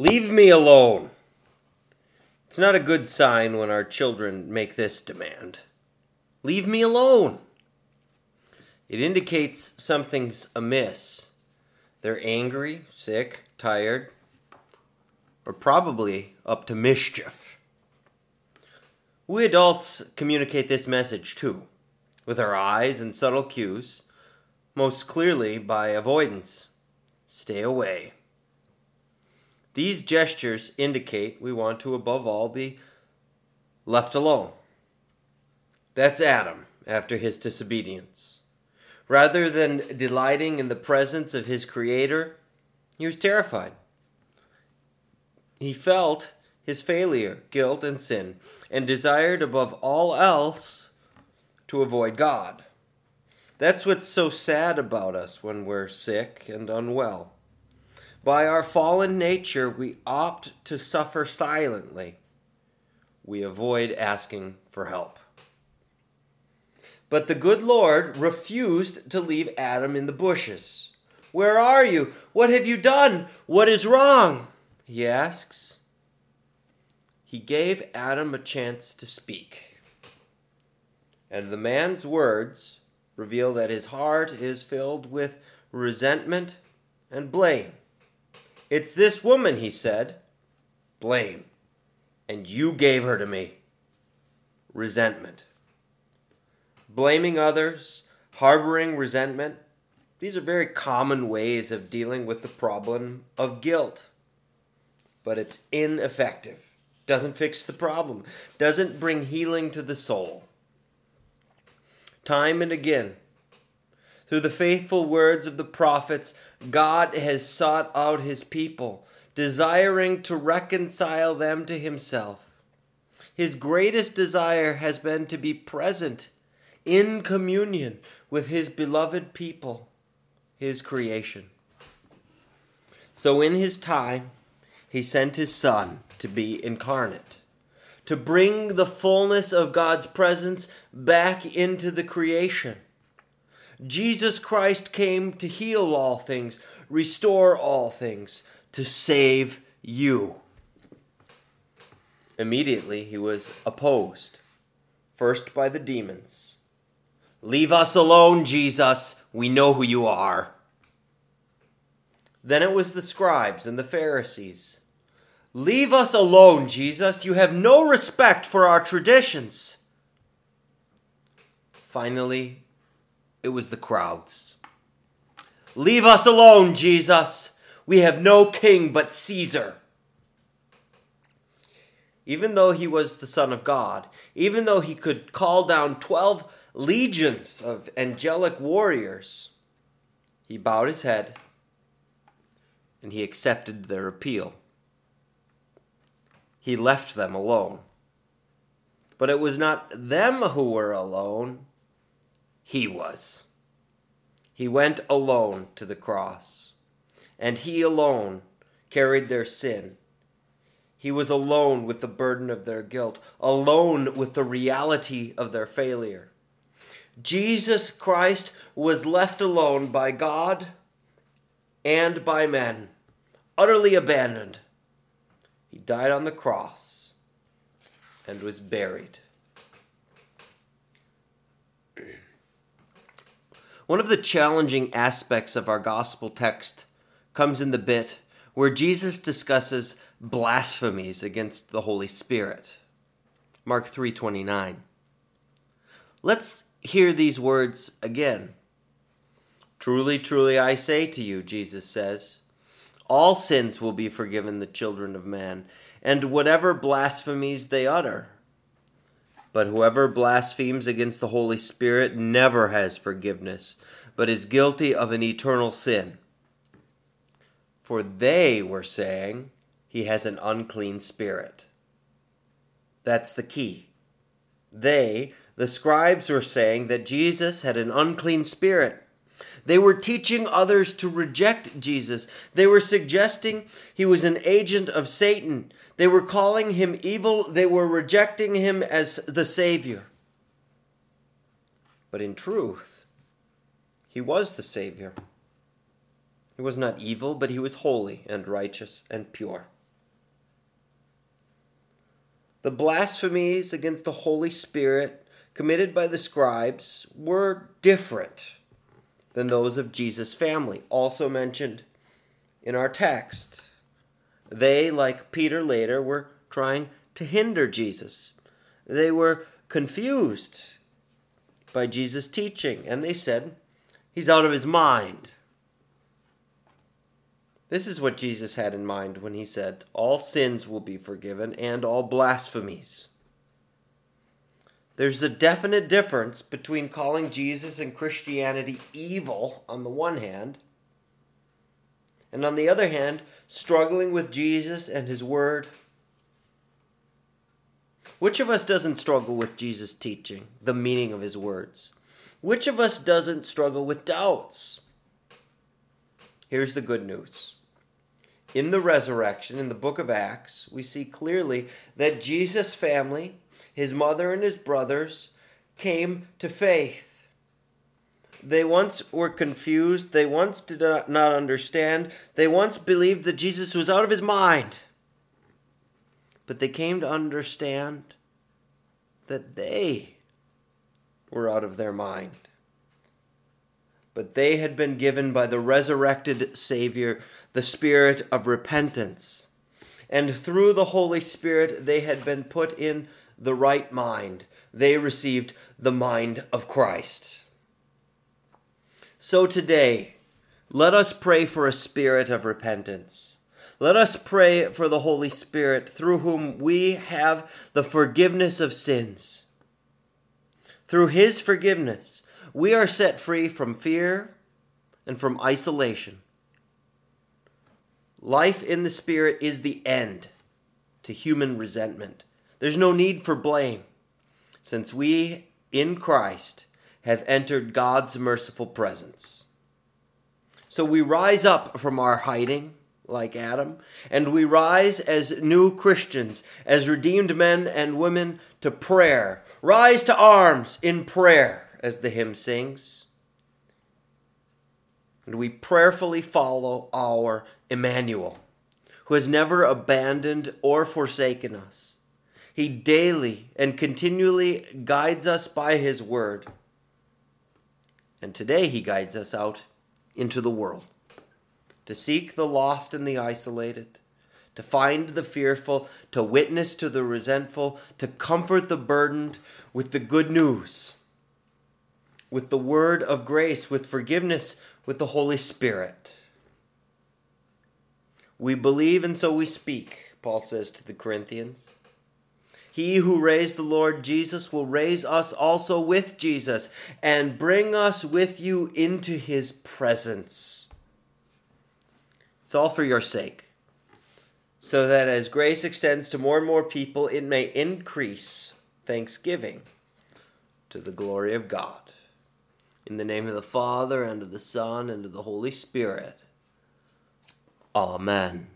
Leave me alone. It's not a good sign when our children make this demand. Leave me alone. It indicates something's amiss. They're angry, sick, tired, or probably up to mischief. We adults communicate this message too, with our eyes and subtle cues, most clearly by avoidance. Stay away. These gestures indicate we want to, above all, be left alone. That's Adam after his disobedience. Rather than delighting in the presence of his Creator, he was terrified. He felt his failure, guilt, and sin, and desired above all else to avoid God. That's what's so sad about us when we're sick and unwell. By our fallen nature, we opt to suffer silently. We avoid asking for help. But the good Lord refused to leave Adam in the bushes. Where are you? What have you done? What is wrong? He asks. He gave Adam a chance to speak. And the man's words reveal that his heart is filled with resentment and blame. It's this woman, he said. Blame. And you gave her to me. Resentment. Blaming others, harboring resentment, these are very common ways of dealing with the problem of guilt. But it's ineffective. Doesn't fix the problem. Doesn't bring healing to the soul. Time and again, through the faithful words of the prophets, God has sought out his people, desiring to reconcile them to himself. His greatest desire has been to be present in communion with his beloved people, his creation. So, in his time, he sent his Son to be incarnate, to bring the fullness of God's presence back into the creation Jesus Christ came to heal all things, restore all things, to save you. Immediately he was opposed, first by the demons. Leave us alone, Jesus. We know who you are. Then it was the scribes and the Pharisees. Leave us alone, Jesus. You have no respect for our traditions. Finally, it was the crowds. Leave us alone, Jesus. We have no king but Caesar. Even though he was the Son of God, even though he could call down 12 legions of angelic warriors, he bowed his head and he accepted their appeal. He left them alone. But it was not them who were alone, he was. He went alone to the cross, and he alone carried their sin. He was alone with the burden of their guilt, alone with the reality of their failure. Jesus Christ was left alone by God and by men, utterly abandoned. He died on the cross and was buried. One of the challenging aspects of our gospel text comes in the bit where Jesus discusses blasphemies against the Holy Spirit. Mark 3:29. Let's hear these words again. Truly, truly I say to you, Jesus says, all sins will be forgiven the children of man, and whatever blasphemies they utter. But whoever blasphemes against the Holy Spirit never has forgiveness, but is guilty of an eternal sin. For they were saying he has an unclean spirit. That's the key. They, the scribes, were saying that Jesus had an unclean spirit. They were teaching others to reject Jesus. They were suggesting he was an agent of Satan they were calling him evil, they were rejecting him as the Savior. But in truth, he was the Savior. He was not evil, but he was holy and righteous and pure. The blasphemies against the Holy Spirit committed by the scribes were different than those of Jesus' family, also mentioned in our text. They, like Peter later, were trying to hinder Jesus. They were confused by Jesus' teaching, and they said, He's out of his mind. This is what Jesus had in mind when he said, All sins will be forgiven and all blasphemies. There's a definite difference between calling Jesus and Christianity evil on the one hand, and on the other hand, struggling with Jesus and his word. Which of us doesn't struggle with Jesus' teaching, the meaning of his words? Which of us doesn't struggle with doubts? Here's the good news. In the resurrection, in the book of Acts, we see clearly that Jesus' family his mother and his brothers came to faith. They once were confused. They once did not understand. They once believed that Jesus was out of his mind. But they came to understand that they were out of their mind. But they had been given by the resurrected Savior the spirit of repentance. And through the Holy Spirit, they had been put in the right mind. They received the mind of Christ. So today, let us pray for a spirit of repentance. Let us pray for the Holy Spirit through whom we have the forgiveness of sins. Through His forgiveness, we are set free from fear and from isolation. Life in the Spirit is the end to human resentment. There's no need for blame, since we, in Christ, have entered God's merciful presence. So we rise up from our hiding, like Adam, and we rise as new Christians, as redeemed men and women, to prayer. Rise to arms in prayer, as the hymn sings. And we prayerfully follow our Emmanuel, who has never abandoned or forsaken us. He daily and continually guides us by His word. And today He guides us out into the world to seek the lost and the isolated, to find the fearful, to witness to the resentful, to comfort the burdened with the good news, with the word of grace, with forgiveness, with the Holy Spirit. We believe and so we speak, Paul says to the Corinthians. He who raised the Lord Jesus will raise us also with Jesus and bring us with you into his presence. It's all for your sake, so that as grace extends to more and more people, it may increase thanksgiving to the glory of God. In the name of the Father, and of the Son, and of the Holy Spirit. Amen.